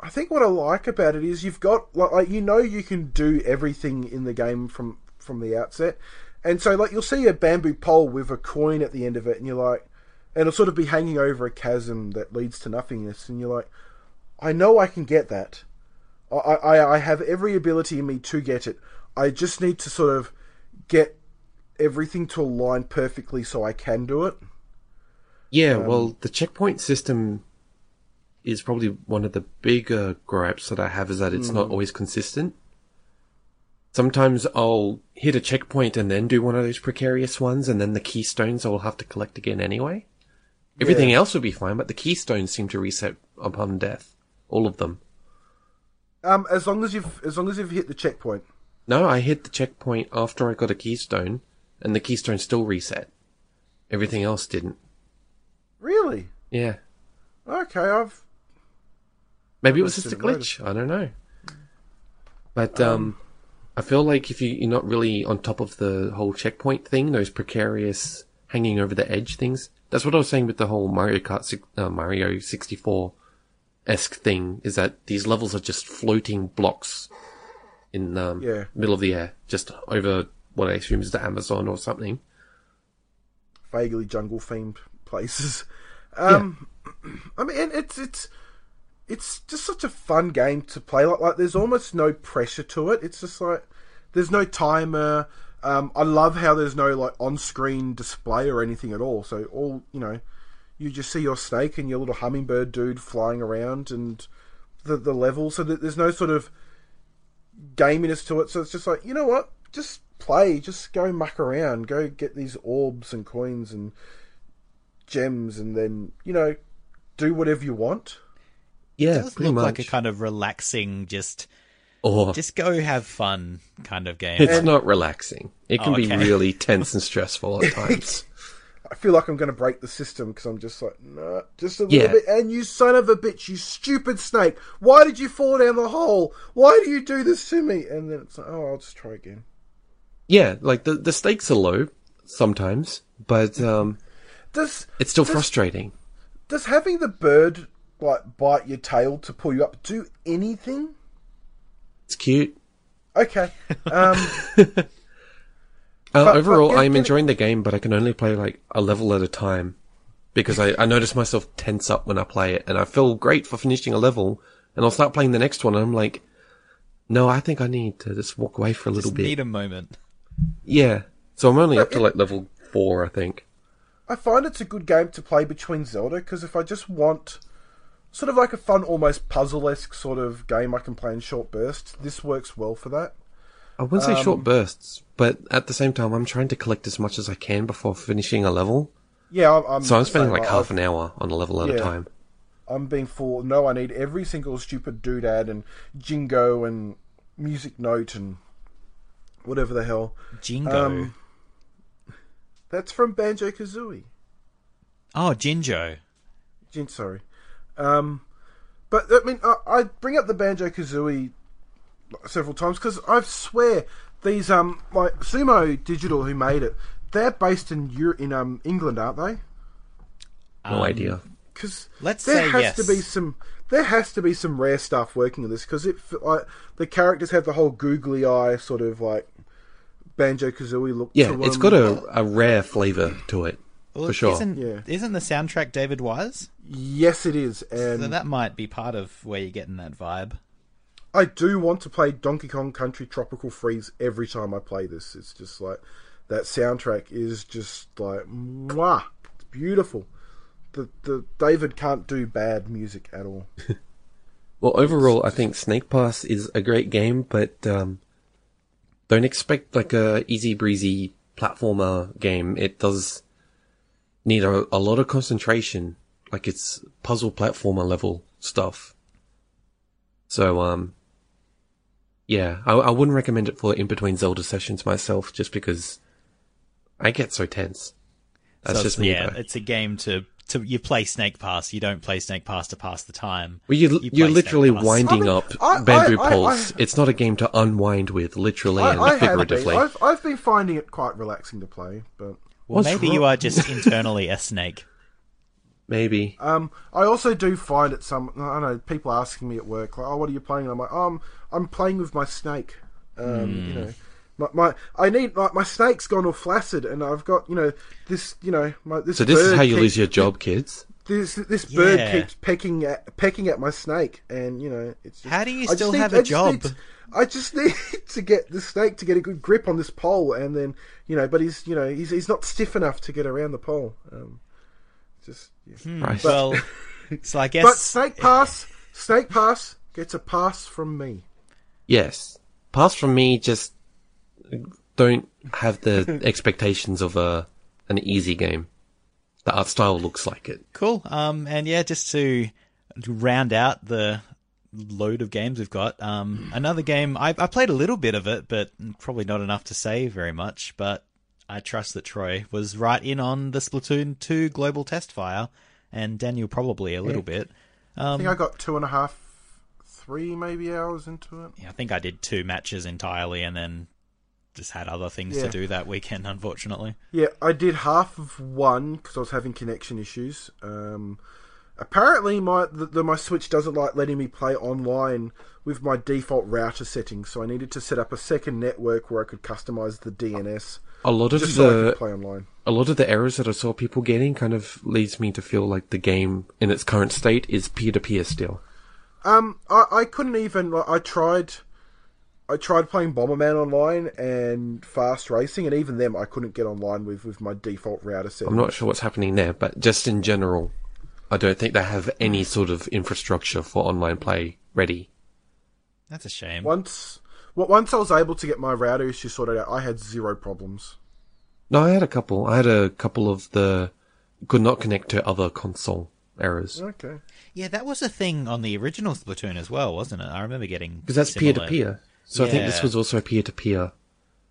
I think what I like about it is you've got like, like you know you can do everything in the game from from the outset, and so like you'll see a bamboo pole with a coin at the end of it, and you're like, and it'll sort of be hanging over a chasm that leads to nothingness, and you're like, I know I can get that. I, I, I have every ability in me to get it. I just need to sort of get everything to align perfectly so I can do it. Yeah, Um, well, the checkpoint system is probably one of the bigger gripes that I have is that it's Mm. not always consistent. Sometimes I'll hit a checkpoint and then do one of those precarious ones, and then the keystones I'll have to collect again anyway. Everything Yeah. else would be fine, but the keystones seem to reset upon death. All of them. Um, as long as you've as long as you've hit the checkpoint. No, I hit the checkpoint after I got a keystone, and the keystone still reset. Everything else didn't. Really? Yeah. Okay, I've Maybe it was just a glitch. I don't know. But um, I feel like if you, you're not really on top of the whole checkpoint thing, those precarious hanging over the edge things. That's what I was saying with the whole Mario Kart, uh, Mario 64 esque thing. Is that these levels are just floating blocks in the um, Yeah. middle of the air, just over what I assume is the Amazon or something. vaguely jungle themed places. Um, I mean, it's it's it's just such a fun game to play. Like like there's almost no pressure to it. It's just like there's no timer. Um, I love how there's no like on-screen display or anything at all. So all you know, you just see your snake and your little hummingbird dude flying around and the the level. So there's no sort of gaminess to it. So it's just like you know what, just play, just go muck around, go get these orbs and coins and gems, and then you know do whatever you want. Yeah, It does pretty look much. like a kind of relaxing, just or just go have fun kind of game. it's not relaxing. It can Oh, be really tense and stressful at times. I feel like I'm going to break the system because I'm just like, no, just a little bit. And you son of a bitch, you stupid snake! Why did you fall down the hole? Why do you do this to me? And then it's like, oh, I'll just try again. Yeah, like the the stakes are low sometimes, but um, Does it's still does, frustrating. Does having the bird like bite your tail to pull you up do anything? It's cute. Okay. Um, Uh, But- overall, but get- I'm get- enjoying the game, but I can only play like a level at a time because I, I notice myself tense up when I play it, and I feel great for finishing a level, and I'll start playing the next one, and I'm like, no, I think I need to just walk away for a little Just bit. need a moment. Yeah, so I'm only up to like level four, I think. I find it's a good game to play between Zelda because if I just want sort of like a fun, almost puzzle esque sort of game I can play in short bursts, this works well for that. I wouldn't say short bursts, but at the same time, I'm trying to collect as much as I can before finishing a level. Yeah, I'm. I'm So I'm spending same. like I- half an hour on a level at a time. I'm being full. No, I need every single stupid doodad and jingo and music note and whatever the hell. Jingo. Um, That's from Banjo Kazooie. oh, Jinjo. Jin, sorry. Um, but I mean, I, I bring up the Banjo Kazooie several times because I swear these um like Sumo Digital who made it, they're based in Euro- in um England, aren't they? No Um, idea. Because Let's there say has yes. to be some there has to be some rare stuff working on this because it like the characters have the whole googly eye sort of like Banjo Kazooie look. Yeah, to it's them. got a, a rare flavour to it, Well, for sure. Isn't, Yeah. isn't the soundtrack David Wise? yes, it is, and So that might be part of where you're getting that vibe. I do want to play Donkey Kong Country Tropical Freeze every time I play this. It's just like that soundtrack is just like mwah, it's beautiful. The the David can't do bad music at all. Well, overall, I think Snake Pass is a great game, but um, don't expect like a easy breezy platformer game. It does need a, a lot of concentration, like it's puzzle platformer level stuff. So, um, yeah, I, I wouldn't recommend it for in between Zelda sessions myself, just because I get so tense. That's so just me. yeah, though. it's a game to to you play Snake Pass. You don't play Snake Pass to pass the time. Well, you, You you are literally Snake winding I mean, up I- bamboo I- I- poles. I- it's not a game to unwind with, literally and I, I have been. figuratively. I've I've been finding it quite relaxing to play, but Well, What's maybe you are just internally a snake. Maybe. Um, I also do find it some. I don't know people asking me at work like, "Oh, what are you playing?" And I'm like, "Um, I'm playing with my snake." Um, you Hmm. know, my, my I need like my snake's gone all flaccid, and I've got you know this you know my this. So this is how you keeps- lose your job, kids. This this bird Yeah. keeps pecking at pecking at my snake, and you know it's. Just, How do you I just still need- have I a just job? to- I just need to get the snake to get a good grip on this pole, and then you know, but he's you know he's he's not stiff enough to get around the pole. Um, just yeah. Right. Well, so I guess But Snake Pass, Snake Pass gets a pass from me. Yes. Pass from me, just don't have the expectations of a an easy game. The art style looks like it. Cool. Um, and yeah, just to round out the load of games we've got, um, another game I, I played a little bit of it, but probably not enough to say very much. But I trust that Troy was right in on the Splatoon 2 global test fire, and Daniel probably a little bit. I Um, think I got two and a half, three maybe hours into it. yeah, I think I did two matches entirely, and then just had other things to do that weekend, unfortunately. Yeah, I did half of one because I was having connection issues. Um, apparently, my the, the, my Switch doesn't like letting me play online with my default router settings, so I needed to set up a second network where I could customize the DNS A lot of just so I the could play online. a lot of the errors that I saw people getting kind of leads me to feel like the game in its current state is peer to peer still. Um, I, I couldn't even. like, I tried. I tried playing Bomberman online and Fast Racing, and even them I couldn't get online with with my default router settings. I'm not sure what's happening there, but just in general, I don't think they have any sort of infrastructure for online play ready. That's a shame. Once, well, once I was able to get my router issue sorted out, I had zero problems. No, I had a couple. I had a couple of the could not connect to other console errors Okay. Yeah, that was a thing on the original Splatoon as well, wasn't it? I remember getting because that's peer similar- to peer. So I think this was also peer to peer,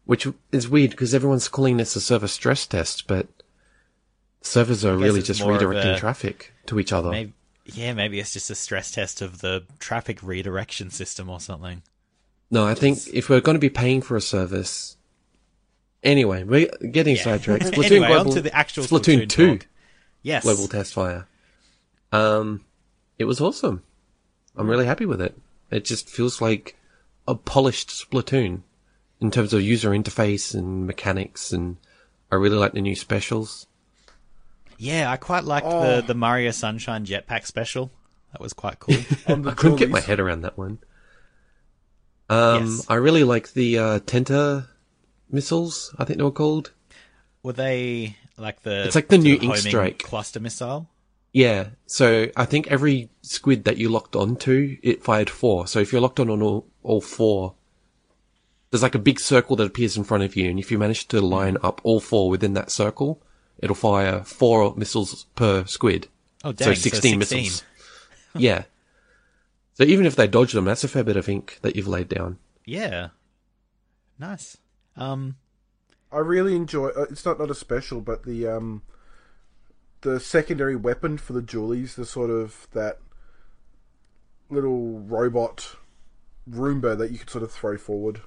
which is weird because everyone's calling this a server stress test, but servers are really just redirecting a- traffic to each other. Maybe, yeah, maybe it's just a stress test of the traffic redirection system or something. No, I think if we're going to be paying for a service, anyway, we're getting Yeah. sidetracked. Splatoon anyway, Global, to the actual Splatoon, Splatoon, Two talk. Yes. global test fire. Um, it was awesome. I'm really happy with it. It just feels like a polished Splatoon in terms of user interface and mechanics, and I really like the new specials. Yeah, I quite liked Oh. the, the Mario Sunshine Jetpack special. That was quite cool. I couldn't get my head around that one. Um, Yes. I really like the uh, Tenta missiles. I think they were called. Were they like the? It's like the new Ink Strike. cluster missile. Yeah, so I think every squid that you locked onto, it fired four. So if you're locked on on all, all four, there's like a big circle that appears in front of you, and if you manage to line up all four within that circle, it'll fire four missiles per squid. Oh, so dang! 16 16. missiles. yeah. So even if they dodge them, that's a fair bit of ink that you've laid down. Yeah, nice. Um, I really enjoy. Uh, it's not not a special, but the um, the secondary weapon for the Dualies, the sort of that little robot Roomba that you could sort of throw forward.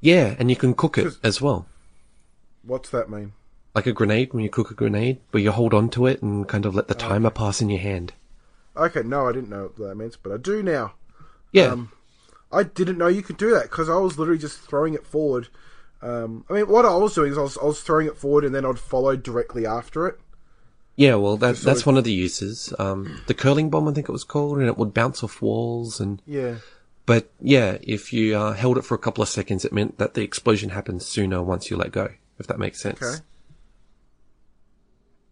Yeah, and you can cook it as well. What's that mean? Like a grenade, when you cook a grenade, where you hold on to it and kind of let the timer pass in your hand. Okay, no, I didn't know what that means, but I do now. Yeah. Um, I didn't know you could do that because I was literally just throwing it forward. Um, I mean, what I was doing is I was, I was throwing it forward and then I'd follow directly after it. Yeah, well, that, that's of- one of the uses. Um, the curling bomb, I think it was called, and it would bounce off walls. And Yeah. But yeah, if you uh, held it for a couple of seconds, it meant that the explosion happened sooner once you let go. If that makes sense. Okay.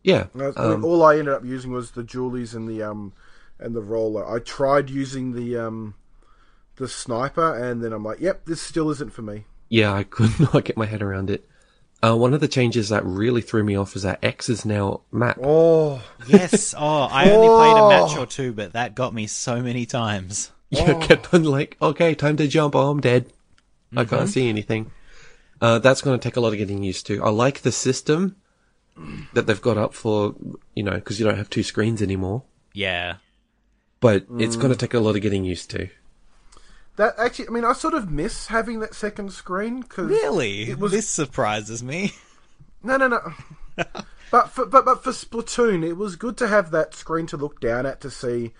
Yeah. No, I mean, Um, all I ended up using was the Dualies and the um and the roller. I tried using the um the sniper, and then I'm like, yep, this still isn't for me. yeah, I could not get my head around it. Uh, one of the changes that really threw me off is that X is now map. Oh, yes. Oh, I only played a match Oh. or two, but that got me so many times. Yeah, Oh. kept on like, okay, time to jump. Oh, I'm dead. I Mm-hmm. can't see anything. Uh, that's going to take a lot of getting used to. I like the system that they've got up for, you know, because you don't have two screens anymore. Yeah. But it's Mm. going to take a lot of getting used to. that actually, I mean, I sort of miss having that second screen because Really? it was This surprises me. no, no, no. but for but but for Splatoon, it was good to have that screen to look down at to see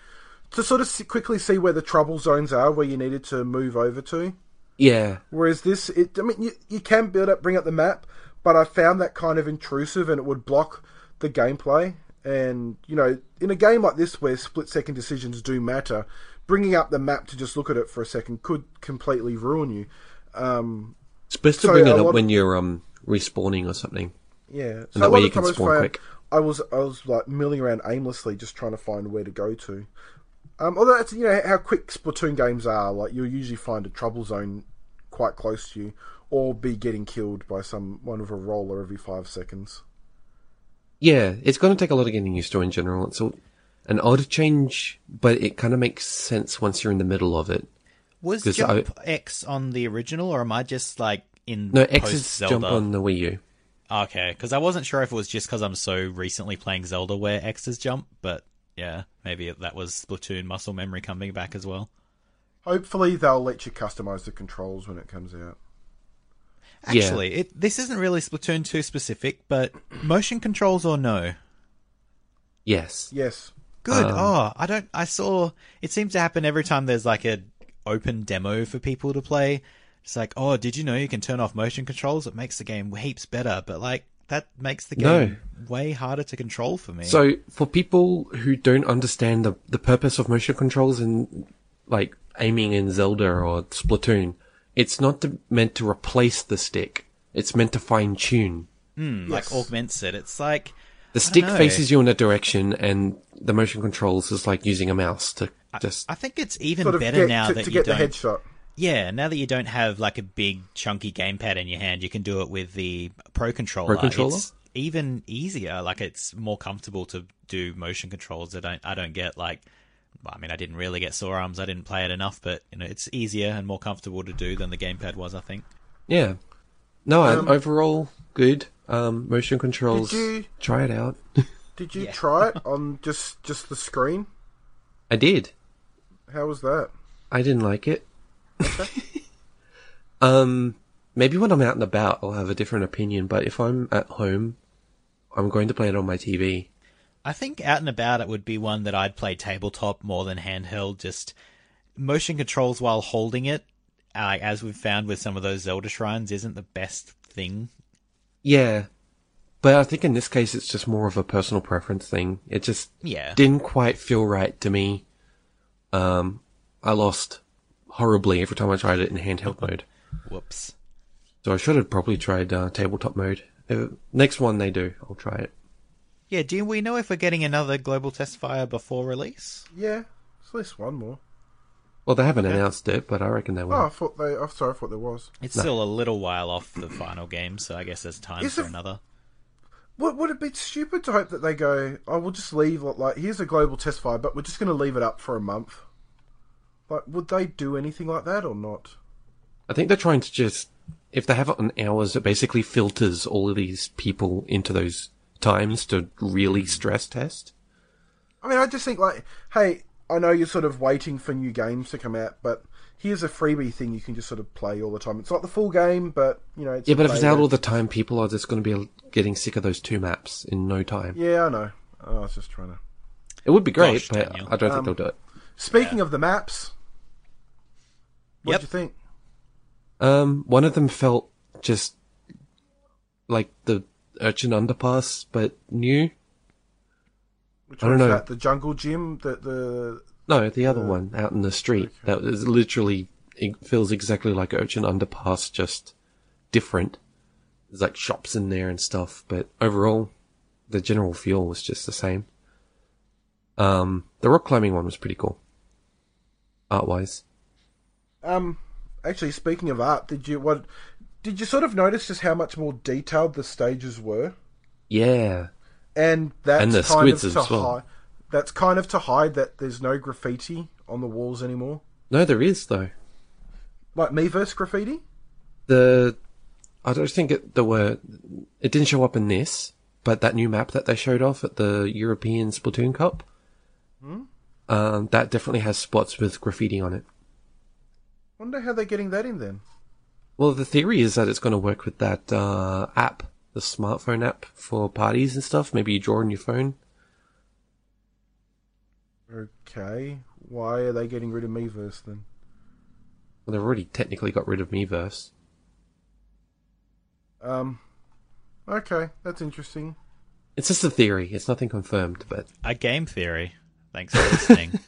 to sort of quickly see where the trouble zones are, where you needed to move over to. Yeah, Whereas this, it, I mean, you, you can build up, bring up the map, but I found that kind of intrusive and it would block the gameplay. And, you know, in a game like this where split second decisions do matter, bringing up the map to just look at it for a second could completely ruin you. Um, it's best to So, bring it up lot- when you're um respawning or something. yeah. And that way you of can time I was spawn quick. I was, I was like milling around aimlessly just trying to find where to go to. Um, although that's, you know, how quick Splatoon games are, like you'll usually find a trouble zone quite close to you or be getting killed by some one of a roller every five seconds. Yeah, it's going to take a lot of getting used to in general. It's a, an odd change, but it kind of makes sense once you're in the middle of it. Was Jump X on the original, or am I just like in No, X is jump on the Wii U. Okay, because I wasn't sure if it was just because I'm so recently playing Zelda where X is jump, but yeah, maybe that was Splatoon muscle memory coming back as well. Hopefully, they'll let you customize the controls when it comes out. Yeah. Actually, it, this isn't really Splatoon 2 specific, but motion controls or no? Yes. Yes. Good. Um, oh, I don't. I saw it seems to happen every time there's like a open demo for people to play. It's like, oh, did you know you can turn off motion controls? It makes the game heaps better, but like that makes the No. game way harder to control for me. So for people who don't understand the the purpose of motion controls and like aiming in Zelda or Splatoon, it's not to, meant to replace the stick. It's meant to fine tune. Hmm, Yes. like augments it. It's like The stick faces you in a direction, and the motion controls is like using a mouse to just. I think it's even Sort of better get, now to, that to you get the don't. headshot. Yeah, now that you don't have like a big chunky gamepad in your hand, you can do it with the Pro controller. Pro controller? It's even easier. Like it's more comfortable to do motion controls. I don't. I don't get like. I mean, I didn't really get sore arms. I didn't play it enough, but you know, it's easier and more comfortable to do than the gamepad was. I think. Yeah. No, Um, overall good. Um, motion controls. Did you- Try it out. Did you Yeah. try it on just just the screen? I did. How was that? I didn't like it. um, maybe when I'm out and about, I'll have a different opinion. But if I'm at home, I'm going to play it on my TV. I think out and about it would be one that I'd play tabletop more than handheld. Just motion controls while holding it, uh, as we've found with some of those Zelda shrines, isn't the best thing. Yeah, but I think in this case, it's just more of a personal preference thing. It just Yeah. didn't quite feel right to me. Um, I lost horribly every time I tried it in handheld mode. Whoops. So I should have probably tried uh, tabletop mode. Uh, next one they do, I'll try it. Yeah, do we know if we're getting another global test fire before release? Yeah, it's at least one more. Well, they haven't announced it, but I reckon they will. Oh, I thought they. I'm sorry, I thought there was. It's still a little while off the final game, so I guess there's time Is for it- another. Would, would it be stupid to hope that they go, oh, we'll just leave, like, like here's a global test fire, but we're just going to leave it up for a month? Like, would they do anything like that or not? I think they're trying to just, if they have it on hours, it basically filters all of these people into those times to really stress test. I mean, I just think, like, hey, I know you're sort of waiting for new games to come out, but here's a freebie thing you can just sort of play all the time. It's not the full game, but, you know, it's Yeah, but if it's out all the time, people are just going to be getting sick of those two maps in no time. Yeah, I know. I was just trying to. It would be great, Gosh, but Daniel. I don't Um, think they'll do it. Speaking of the maps, what Yep. do you think? Um, one of them felt just like the Urchin Underpass, but new. Which I don't know. that? The jungle gym? The, the No, the other one out in the street. That is literally it feels exactly like Urchin Underpass, just different. There's like shops in there and stuff, but overall, the general feel was just the same. Um, the rock climbing one was pretty cool, art wise. Um, actually, speaking of art, did you what? Did you sort of notice just how much more detailed the stages were? Yeah, And that's And the kind of to well. hide. That's kind of to hide that there's no graffiti on the walls anymore, no, there is though. like Miiverse graffiti. the I don't think it there were it didn't show up in this, but that new map that they showed off at the European Splatoon Cup, hmm? um, that definitely has spots with graffiti on it. Wonder how they're getting that in then. Well, the theory is that it's going to work with that uh, app, the smartphone app for parties and stuff. Maybe you draw on your phone. Okay, why are they getting rid of Miiverse then? Well, they've already technically got rid of Miiverse. Um, okay, that's interesting. It's just a theory. It's nothing confirmed, but A game theory. Thanks for listening.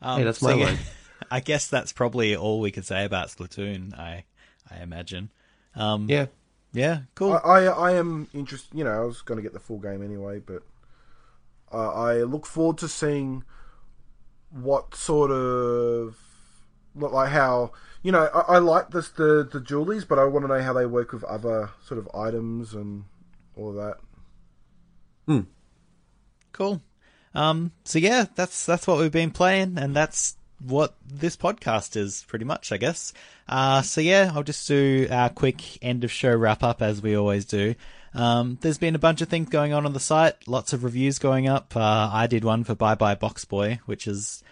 um, Hey, that's my yeah, line. I guess that's probably all we could say about Splatoon. I I imagine. Um, yeah, yeah, cool. I, I, I am interested. You know, I was going to get the full game anyway, but uh, I look forward to seeing what sort of look like how you know. I, I like this the the Dualies, but I want to know how they work with other sort of items and all that. Hmm. Cool. Um, so yeah, that's that's what we've been playing, and that's what this podcast is pretty much, I guess. Uh, so yeah, I'll just do our quick end of show wrap up as we always do. Um, there's been a bunch of things going on on the site, lots of reviews going up. Uh, I did one for Bye Bye Box Boy, which is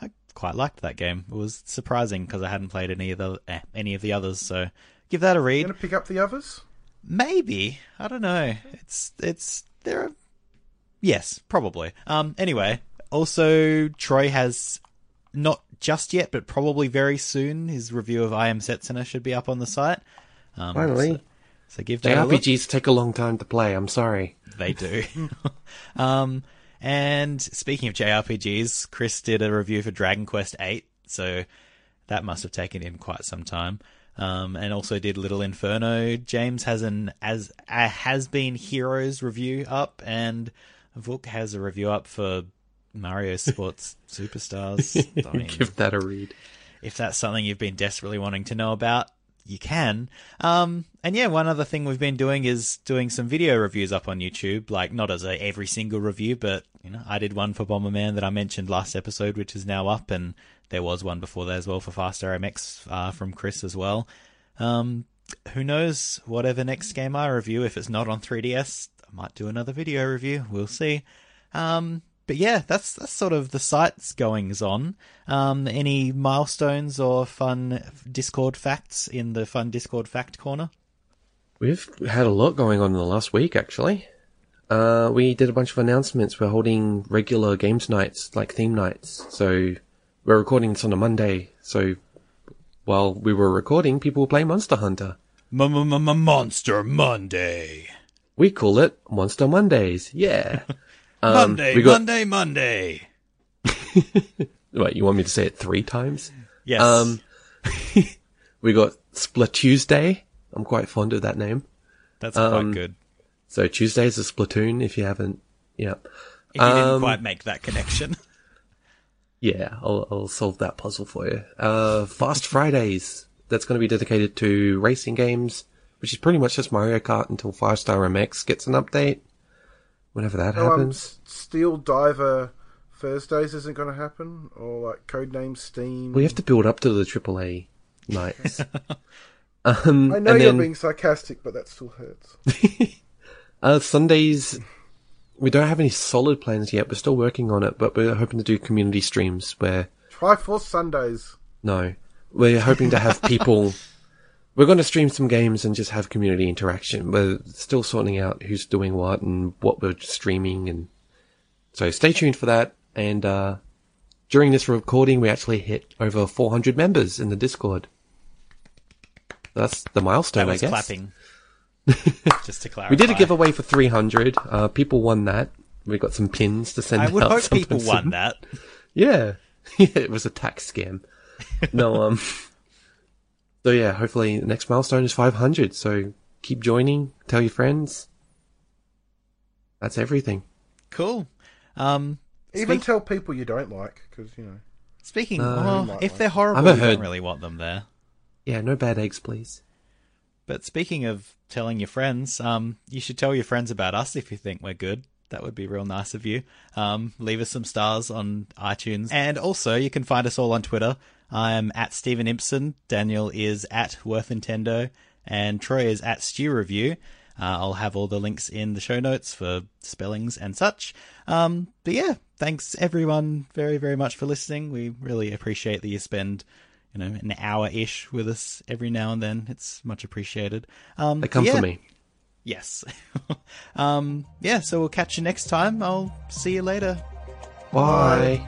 I quite liked that game. It was surprising because I hadn't played any of the eh, any of the others. So give that a read. Going to pick up the others. Maybe I don't know. It's it's there. Are... Yes, probably. Um. Anyway, also Troy has not just yet, but probably very soon. His review of I Am Setsuna should be up on the site. Um, finally. So, so give that a look. JRPGs take a long time to play. I'm sorry. They do. um, and speaking of JRPGs, Chris did a review for Dragon Quest VIII, so that must have taken him quite some time. Um, and also did Little Inferno. James has an as a has been Heroes review up, and Vuk has a review up for Mario Sports Superstars. I mean, Give that a read. if that's something you've been desperately wanting to know about, you can. Um, and yeah, one other thing we've been doing is doing some video reviews up on YouTube, like not as a every single review, but you know, I did one for Bomberman that I mentioned last episode, which is now up, and there was one before that as well for Fast RMX uh, from Chris as well. Um, who knows? Whatever next game I review, if it's not on 3DS, I might do another video review. We'll see. Um, but yeah, that's that's sort of the site's goings on. Um, any milestones or fun Discord facts in the fun Discord fact corner? We've had a lot going on in the last week, actually. Uh, we did a bunch of announcements. We're holding regular games nights, like theme nights. So we're recording this on a Monday. So while we were recording, people were playing Monster Hunter. Monster Monday. We call it Monster Mondays. Yeah. Um, Monday, got- Monday, Monday. Wait, you want me to say it three times? Yes. Um, we got Split Tuesday. I'm quite fond of that name. that's um, quite good. So Tuesdays is Splatoon. If you haven't, yeah, If you didn't um, quite make that connection. yeah, I'll, I'll solve that puzzle for you. Uh, Fast Fridays. That's going to be dedicated to racing games, which is pretty much just Mario Kart until Fast RMX gets an update. Whenever that Oh, um, happens. S- Steel Diver Thursdays isn't going to happen, or like Codename Steam. We have to build up to the AAA nights. um, I know and you're then, being sarcastic, but that still hurts. Uh, Sundays, we don't have any solid plans yet. We're still working on it, but we're hoping to do community streams where, Triforce Sundays. no, we're hoping to have people, we're going to stream some games and just have community interaction. We're still sorting out who's doing what and what we're streaming and so stay tuned for that. And, uh, during this recording, we actually hit over 400 members in the Discord. That's the milestone, was I guess. clapping. Just to clarify. We did a giveaway for 300. Uh, people won that. We got some pins to send I would out hope people won that. Yeah. yeah, it was a tax scam. no, um, so yeah, hopefully the next milestone is 500. So keep joining, tell your friends. That's everything. Cool. Um, Even Speak- tell people you don't like, because you know. speaking, Uh, well, might if they're horrible, I've heard- don't really want them there. Yeah, no bad eggs, please. But speaking of telling your friends, um, you should tell your friends about us if you think we're good. That would be real nice of you. Um, leave us some stars on iTunes. And also, you can find us all on Twitter. I'm at Steven Impson. Daniel is at Worth Nintendo. And Troy is at Stew Review. Uh, I'll have all the links in the show notes for spellings and such. Um, but yeah, thanks everyone very, very much for listening. We really appreciate that you spend, you know, an hour ish with us every now and then. It's much appreciated. Um, They come yeah. for me. Yes. um, yeah, so we'll catch you next time. I'll see you later. Bye.